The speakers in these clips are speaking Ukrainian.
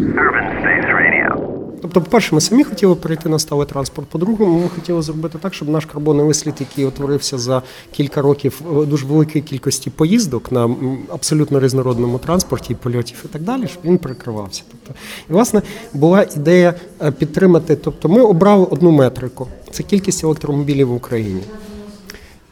Urban Space Radio. Тобто, по-перше, ми самі хотіли перейти на сталий транспорт. По-друге, ми хотіли зробити так, щоб наш карбонний вислід, який утворився за кілька років е, дуже великої кількості поїздок на абсолютно різнородному транспорті, польотів і так далі, щоб він перекривався. Тобто, і власне була ідея е, підтримати. Тобто, ми обрали одну метрику: це кількість електромобілів в Україні.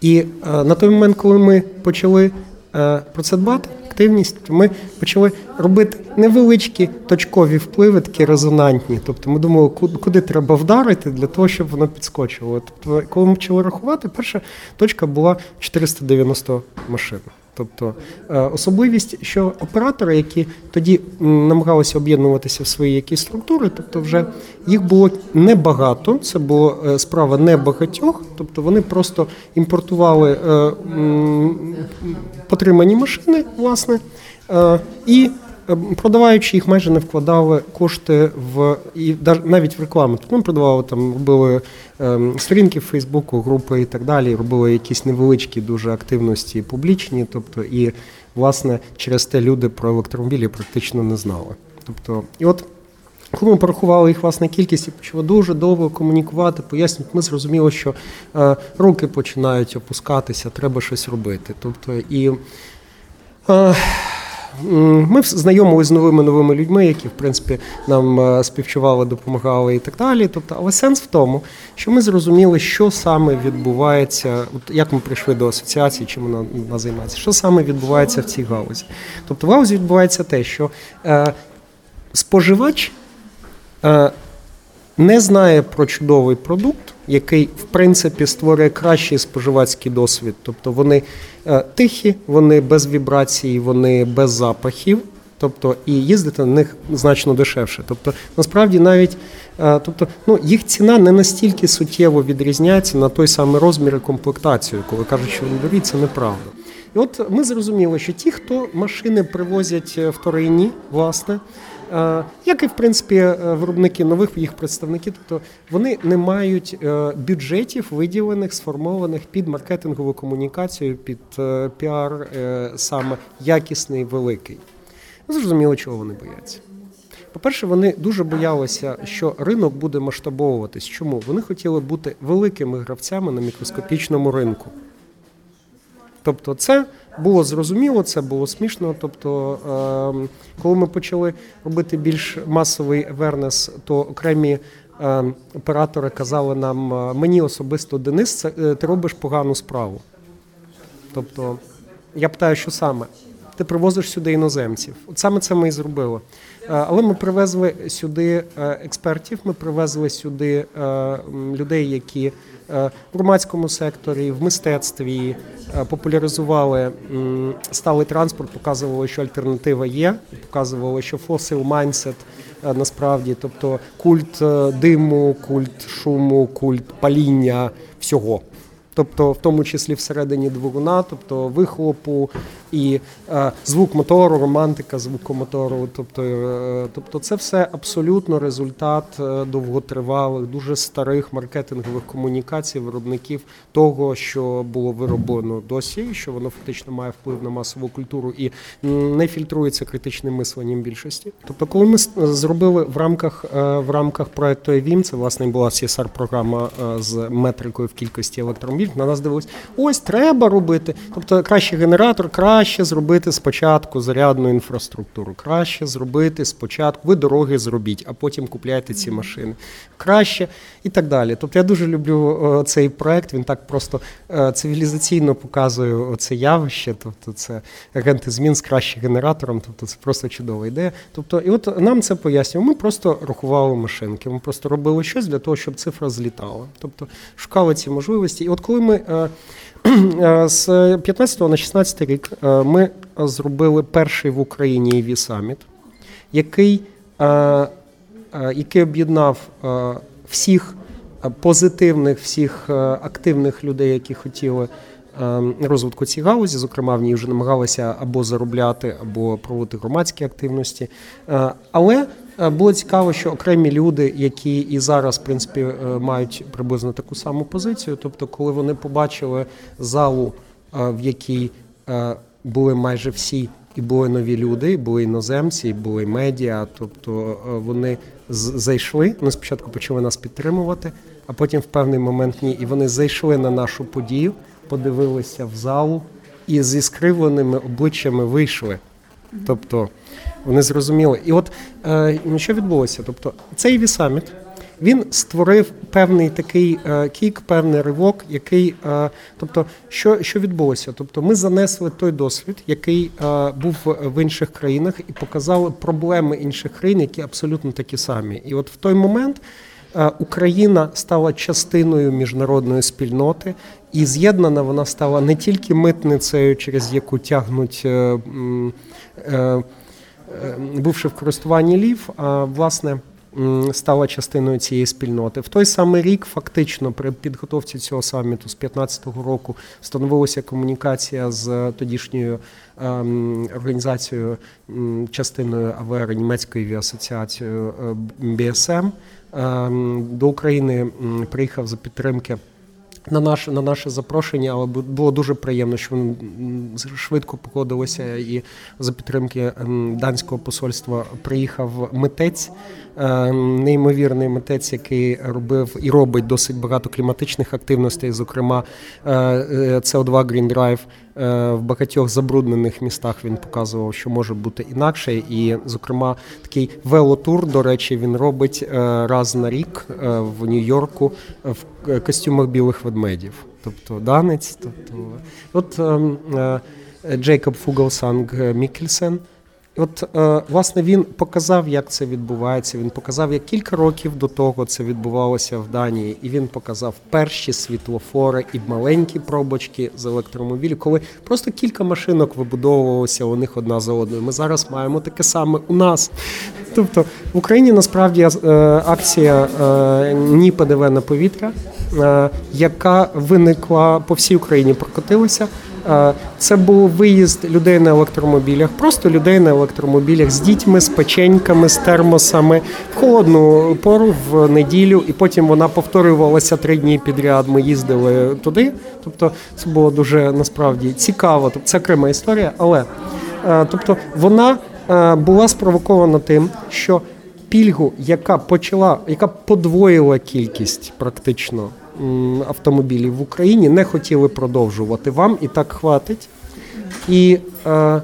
І е, на той момент, коли ми почали про це дбати, активність, ми почали робити невеличкі точкові впливи, такі резонантні. Тобто ми думали, куди треба вдарити для того, щоб воно підскочило. Тобто, коли ми почали рахувати, перша точка була 490 машин. Тобто е, особливість, що оператори, які тоді намагалися об'єднуватися в свої якісь структури, тобто вже їх було небагато, це була е, справа небагатьох, тобто вони просто імпортували е, потримані машини, власне, і продаваючи їх, майже не вкладали кошти в і навіть в рекламу. Тобто ми продавали там, робили ем, сторінки в Фейсбуку, групи і так далі. Робили якісь невеличкі дуже активності публічні. Тобто, і власне через те люди про електромобілі практично не знали. Тобто, і от. Коли ми порахували їх власне кількість і почали дуже довго комунікувати, пояснювати, ми зрозуміли, що е, руки починають опускатися, треба щось робити. Тобто, і е, ми знайомилися з новими новими людьми, які в принципі нам е, співчували, допомагали і так далі. Тобто, але сенс в тому, що ми зрозуміли, що саме відбувається, от як ми прийшли до асоціації, чим вона, вона займається, що саме відбувається в цій галузі. Тобто, в галузі відбувається те, що е, споживач е, не знає про чудовий продукт, який в принципі створює кращий споживацький досвід. Тобто вони е, тихі, вони без вібрацій, вони без запахів. Тобто і їздити на них значно дешевше. Тобто, насправді навіть е, тобто, ну, їх ціна не настільки суттєво відрізняється на той самий розмір і комплектацію, коли кажуть, що вони дорогі, це неправда. І от ми зрозуміли, що ті, хто машини привозять е, вторинні, власне, як і в принципі е, виробники нових їх представники, тобто вони не мають е, бюджетів виділених, сформованих під маркетингову комунікацію, під е, піар е, саме якісний, великий. Ми зрозуміли, чого вони бояться. По-перше, вони дуже боялися, що ринок буде масштабовуватись. Чому? Вони хотіли бути великими гравцями на мікроскопічному ринку. Тобто, це було зрозуміло, це було смішно. Тобто, ем, коли ми почали робити більш масовий вернес, то окремі ем, оператори казали нам, е, мені особисто Денис, це е, ти робиш погану справу. Тобто, я питаю, що саме? Ти привозиш сюди іноземців. От саме це ми і зробили. Е, Але ми привезли сюди е, експертів, ми привезли сюди е, людей, які в громадському секторі, в мистецтві популяризували сталий транспорт, показували, що альтернатива є, показували, що фосил майндсет е, насправді, тобто культ диму, культ шуму, культ паління всього. Тобто, в тому числі всередині двигуна, тобто вихлопу і е, звук мотору, романтика звуку мотору. Тобто, е, тобто, це все абсолютно результат е, довготривалих, дуже старих маркетингових комунікацій виробників того, що було вироблено досі, що воно фактично має вплив на масову культуру і не фільтрується критичним мисленням більшості. Тобто, коли ми зробили в рамках в рамках проекту ЕВІМ, це власне була csr програма з метрикою в кількості електромобілів, на нас дивились, ось треба робити. Тобто кращий генератор, краще зробити спочатку зарядну інфраструктуру, краще зробити спочатку, ви дороги зробіть, а потім купляйте ці машини. Краще і так далі. Тобто я дуже люблю е, цей проект. Він так просто е, цивілізаційно показує це явище. Тобто, це агенти змін з кращим генератором. Тобто, це просто чудова ідея. Тобто, і от нам це пояснював. Ми просто рахували машинки. Ми просто робили щось для того, щоб цифра злітала. Тобто шукали ці можливості. І от коли ми е, з 15 на 16 рік е, ми зробили перший в Україні EV Summit, який, е, е, який об'єднав е, всіх е, позитивних, всіх е, активних людей, які хотіли е, розвитку цієї галузі. Зокрема, в ній вже намагалися або заробляти, або проводити громадські активності. Е, Але е, було цікаво, що окремі люди, які і зараз, в принципі, е, мають приблизно таку саму позицію, тобто, коли вони побачили залу, е, в якій е, були майже всі І були нові люди, і були іноземці, і були медіа. Тобто е, вони зайшли. Вони спочатку почали нас підтримувати, а потім в певний момент ні. І вони зайшли на нашу подію, подивилися в залу і зі скривленими обличчями вийшли. Тобто вони зрозуміли. І от е, ну, що відбулося? Тобто, цей Summit, він створив певний такий е, кік, певний ривок, який, е, тобто, що, що відбулося? Тобто, ми занесли той досвід, який був в інших країнах, і показали проблеми інших країн, які абсолютно такі самі. І от в той момент. Україна стала частиною міжнародної спільноти, і з'єднана вона стала не тільки митницею, через яку тягнуть, бувши в користуванні лів, власне стала частиною цієї спільноти. В той самий рік, фактично, при підготовці цього саміту з 15-го року встановилася комунікація з тодішньою ем, організацією, частиною АВР німецької авіасоціацією е, БСМ. Ем, До України приїхав за підтримки на наше на наше запрошення, але бу- було дуже приємно, що вони швидко погодилися. І за підтримки ем, данського посольства приїхав митець, неймовірний митець, який робив і робить досить багато кліматичних активностей. Зокрема, е, е, CO2 Green Drive е, в багатьох забруднених містах він показував, що може бути інакше. І, зокрема, такий велотур, до речі, він робить е, раз на рік е, в Нью-Йорку в е, костюмах білих ведмедів. Тобто данець, тобто от ем, е, Джейкоб Фугалсанг Мікельсен. І От, е, власне, він показав, як це відбувається. Він показав, як кілька років до того це відбувалося в Данії, і він показав перші світлофори і маленькі пробочки з електромобілів, коли просто кілька машинок вибудовувалося у них одна за одною. Ми зараз маємо таке саме у нас. Тобто в Україні насправді е, акція е, Ні ПДВ на повітря, яка виникла по всій Україні, прокотилася. Це був виїзд людей на електромобілях, просто людей на електромобілях з дітьми, з печеньками, з термосами в холодну пору в неділю, і потім вона повторювалася три дні підряд. Ми їздили туди. Тобто це було дуже насправді цікаво. Тобто це окрема історія, але е, тобто вона е, була спровокована тим, що пільгу, яка почала, яка подвоїла кількість практично автомобілів в Україні, не хотіли продовжувати. Вам і так хватить. І е, е,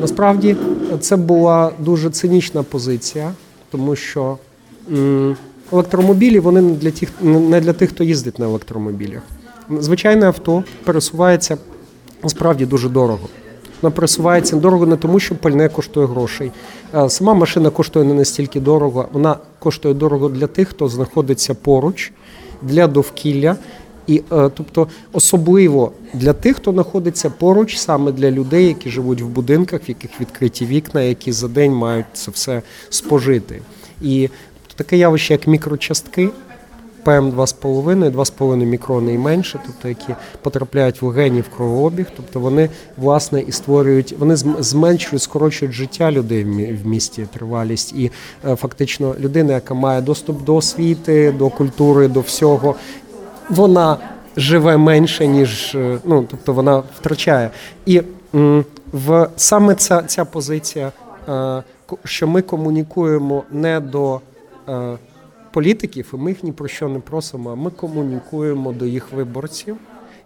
насправді це була дуже цинічна позиція, тому що м, електромобілі вони не для тих, не для тих, хто їздить на електромобілях. Звичайне авто пересувається насправді дуже дорого. Вона пересувається дорого не тому, що пальне коштує грошей. Е, Сама машина коштує не настільки дорого, вона коштує дорого для тих, хто знаходиться поруч, для довкілля. І е, тобто особливо для тих, хто знаходиться поруч, саме для людей, які живуть в будинках, в яких відкриті вікна, які за день мають це все спожити. І таке явище, як мікрочастки, ПМ 2,5, 2,5 мікрони і менше, тобто які потрапляють в легені в кровообіг, тобто вони власне і створюють, вони зменшують, скорочують життя людей в місті, тривалість. І е, фактично людина, яка має доступ до освіти, до культури, до всього, вона живе менше, ніж е, ну, тобто вона втрачає. І в саме ця, ця позиція, е, що ми комунікуємо не до. Політиків, і ми їх ні про що не просимо. Ми комунікуємо до їх виборців,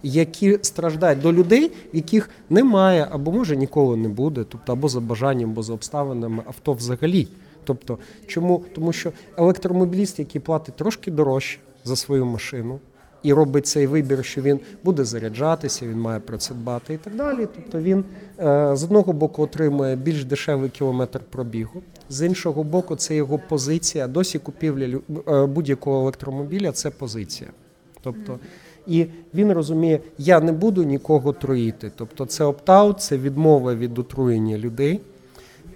які страждають до людей, яких немає або може ніколи не буде, тобто або за бажанням, або за обставинами авто взагалі. Тобто, чому? Тому що електромобіліст, який платить трошки дорожче за свою машину. І робить цей вибір, що він буде заряджатися, він має про це дбати і так далі. Тобто він е, з одного боку отримує більш дешевий кілометр пробігу, з іншого боку, це його позиція. Досі купівля е, будь-якого електромобіля це позиція. Тобто, і він розуміє, я не буду нікого труїти. Тобто, це опт-аут, це відмова від отруєння людей.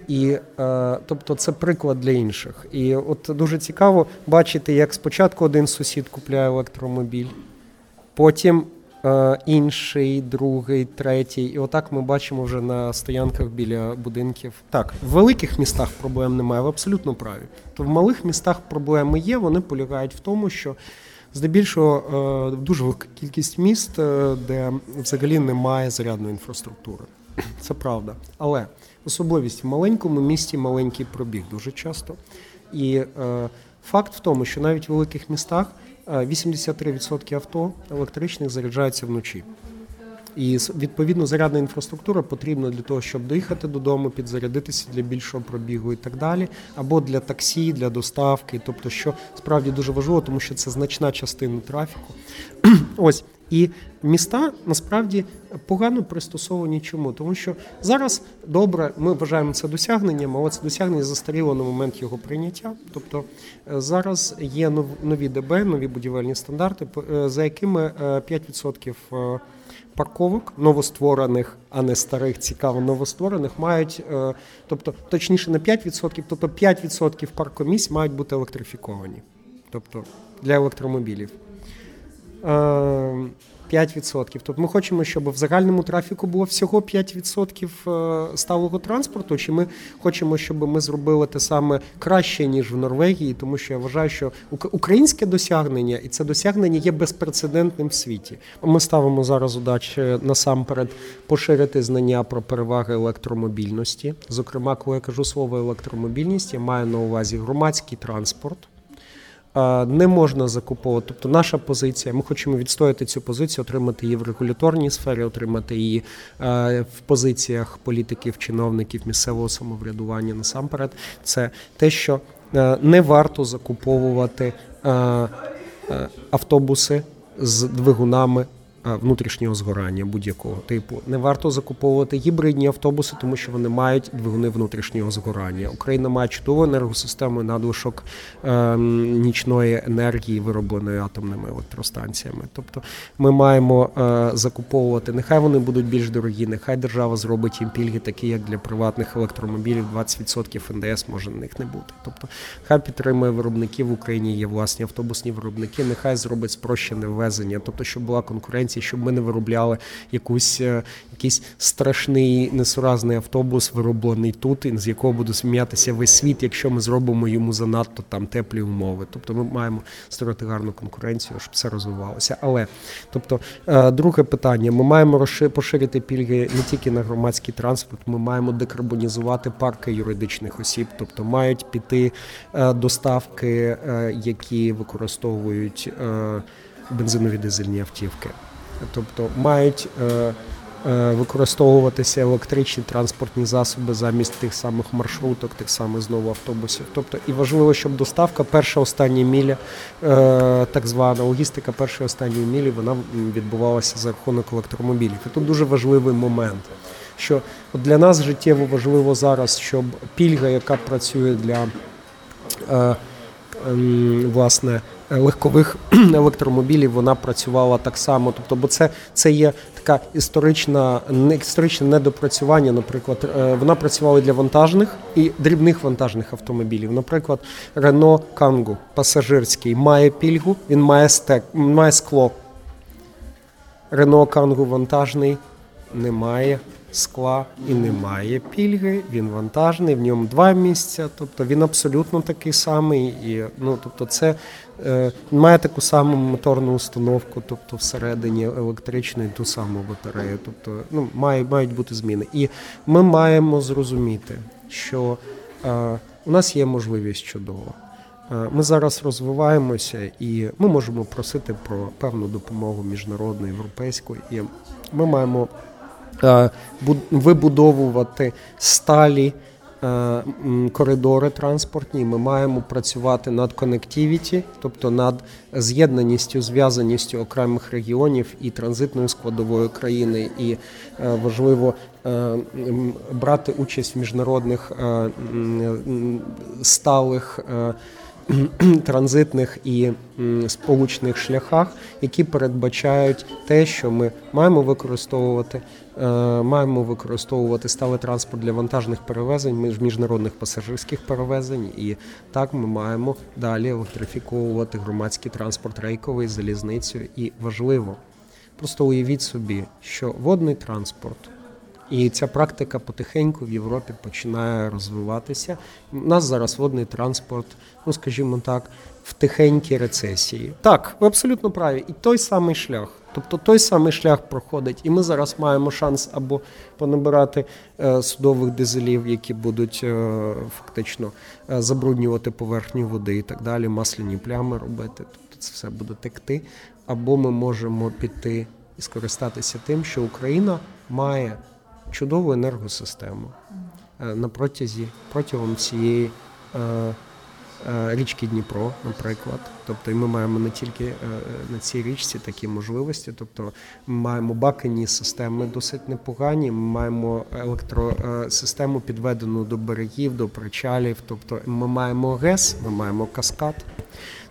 І е, тобто це приклад для інших. І от дуже цікаво бачити, як спочатку один сусід купляє електромобіль, потім е, інший, другий, третій. І отак ми бачимо вже на стоянках біля будинків. Так, в великих містах проблем немає, ви абсолютно праві. То в малих містах проблеми є. Вони полягають в тому, що здебільшого е, дуже велика кількість міст, де взагалі немає зарядної інфраструктури. Це правда. Але особливість в маленькому місті маленький пробіг дуже часто. І е, факт в тому, що навіть в великих містах е, 83% авто електричних заряджаються вночі. І відповідно зарядна інфраструктура потрібна для того, щоб доїхати додому, підзарядитися для більшого пробігу і так далі, або для таксі, для доставки. Тобто, що справді дуже важливо, тому що це значна частина трафіку. Ось і міста насправді погано пристосовані. Чому? Тому що зараз добре, ми вважаємо це досягненням, але це досягнення застаріло на момент його прийняття. Тобто е, зараз є нові ДБ, нові будівельні стандарти, е, за якими е, 5% е, парковок новостворених, а не старих, цікаво, новостворених, мають, тобто, точніше, не 5%, тобто 5% паркомісць мають бути електрифіковані, тобто для електромобілів. Е, 5%. Тобто ми хочемо, щоб в загальному трафіку було всього 5% е, сталого транспорту, чи ми хочемо, щоб ми зробили те саме краще, ніж в Норвегії, тому що я вважаю, що українське досягнення, і це досягнення є безпрецедентним в світі. Ми ставимо зараз задачі насамперед поширити знання про переваги електромобільності. Зокрема, коли я кажу слово електромобільність, я маю на увазі громадський транспорт. Е, Не можна закуповувати. Тобто, наша позиція. Ми хочемо відстояти цю позицію, отримати її в регуляторній сфері, отримати її е, в позиціях політиків, чиновників місцевого самоврядування. Насамперед, це те, що е, не варто закуповувати автобуси з двигунами. Е, Внутрішнього згорання будь-якого типу не варто закуповувати гібридні автобуси, тому що вони мають двигуни внутрішнього згорання. Україна має чудову енергосистему надлишок е, нічної енергії, виробленої атомними електростанціями. Тобто ми маємо е, закуповувати. Нехай вони будуть більш дорогі, нехай держава зробить їм пільги, такі як для приватних електромобілів. 20% НДС може на них не бути. Тобто, хай підтримує виробників в Україні. Є власні автобусні виробники. Нехай зробить спрощене ввезення, тобто, щоб була конкуренція, щоб ми не виробляли якусь е, якийсь страшний несуразний автобус, вироблений тут, і з якого буде сміятися весь світ, якщо ми зробимо йому занадто там теплі умови. Тобто, ми маємо створити гарну конкуренцію, щоб це розвивалося. Але тобто, е, друге питання: ми маємо поширити пільги не тільки на громадський транспорт, ми маємо декарбонізувати парки юридичних осіб, тобто мають піти е, доставки, які використовують бензинові дизельні автівки. Тобто мають е, е, використовуватися електричні транспортні засоби замість тих самих маршруток, тих самих знову автобусів. Тобто, і важливо, щоб доставка перша остання міля, е, так звана логістика першої останньої мілі, вона відбувалася за рахунок електромобілів. І тут дуже важливий момент. Що для нас життєво важливо зараз, щоб пільга, яка працює для власне легкових електромобілів, вона працювала так само. Тобто, бо це, це є така історична, не- історичне недопрацювання. Наприклад, е, вона працювала для вантажних і дрібних вантажних автомобілів. Наприклад, Renault Kangoo пасажирський має пільгу, він має стек, має скло. Renault Kangoo вантажний немає скла і немає пільги. Він вантажний, в ньому два місця. Тобто він абсолютно такий самий. І, ну, тобто це е, має таку саму моторну установку, тобто всередині електричної ту саму батарею. Тобто ну, має, мають бути зміни. І ми маємо зрозуміти, що е, у нас є можливість чудова. Е, Ми зараз розвиваємося і ми можемо просити про певну допомогу міжнародну, європейську. І ми маємо вибудовувати сталі е, коридори транспортні. Ми маємо працювати над коннективіті, тобто над з'єднаністю, зв'язаністю окремих регіонів і транзитною складовою країни. І е, важливо е, брати участь в міжнародних е, сталих. транзитних і сполучних шляхах, які передбачають те, що ми маємо використовувати, е, маємо використовувати сталий транспорт для вантажних перевезень, між- міжнародних пасажирських перевезень, і так ми маємо далі електрифіковувати громадський транспорт рейковий, залізницю. І важливо, просто уявіть собі, що водний транспорт. І ця практика потихеньку в Європі починає розвиватися. У нас зараз водний транспорт, ну скажімо так, в тихенькій рецесії. Так, ви абсолютно праві. І той самий шлях. Тобто той самий шлях проходить, і ми зараз маємо шанс або понабирати е, судових дизелів, які будуть е, фактично е, забруднювати поверхню води і так далі, масляні плями робити. Тобто це все буде текти. Або ми можемо піти і скористатися тим, що Україна має чудову енергосистему е, на протязі протягом цієї. е, е, Річки Дніпро, наприклад, тобто, і ми маємо не тільки на цій річці такі можливості. Тобто, ми маємо бакені системи досить непогані. Ми маємо електросистему підведену до берегів, до причалів. Тобто, ми маємо ГЕС, ми маємо каскад.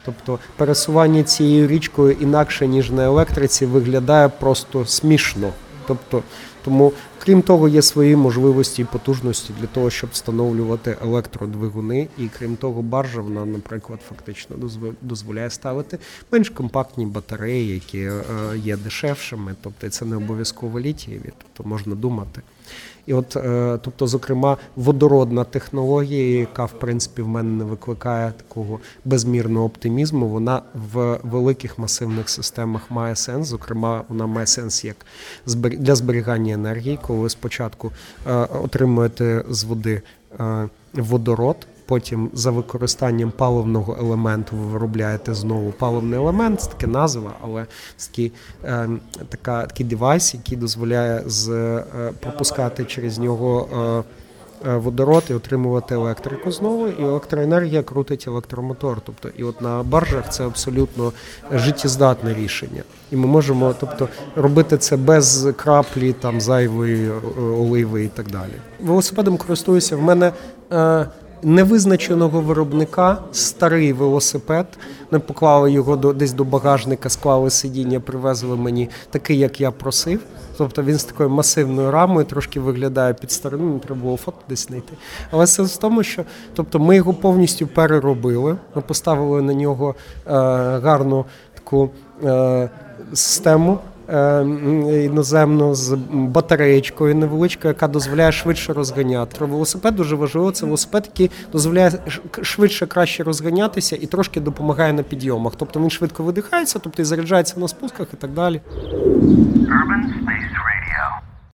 Тобто пересування цією річкою інакше ніж на електриці виглядає просто смішно. Тобто, тому, крім того, є свої можливості і потужності для того, щоб встановлювати електродвигуни. І крім того, баржа вона, наприклад, фактично дозволяє ставити менш компактні батареї, які е, є дешевшими. Тобто це не обов'язково літієві, тобто можна думати. І от, е, тобто, зокрема, водородна технологія, яка в принципі в мене не викликає такого безмірного оптимізму, вона в великих масивних системах має сенс. Зокрема, вона має сенс як для зберігання енергії, коли ви спочатку е, отримуєте з води е, водород. Потім за використанням паливного елементу ви виробляєте знову паливний елемент, це таке назва, але це такий, е, така, такий девайс, який дозволяє з, е, пропускати через нього е, водород і отримувати електрику знову. І електроенергія крутить електромотор. Тобто, і от на баржах це абсолютно життєздатне рішення. І ми можемо тобто, робити це без краплі там, зайвої е, оливи і так далі. Велосипедом користуюся. В мене е, невизначеного виробника старий велосипед. Ми поклали його до десь до багажника, склали сидіння, привезли мені такий, як я просив. Тобто він з такою масивною рамою трошки виглядає під старим, треба було фото десь знайти. Але сенс в тому, що тобто, ми його повністю переробили. Ми поставили на нього е, гарну таку е, систему. Е, Іноземну з батареєчкою невеличкою, яка дозволяє швидше розганяти. Про велосипед дуже важливо. Це велосипед, який дозволяє швидше краще розганятися і трошки допомагає на підйомах. Тобто він швидко видихається, тобто і заряджається на спусках і так далі. Urban Space Radio.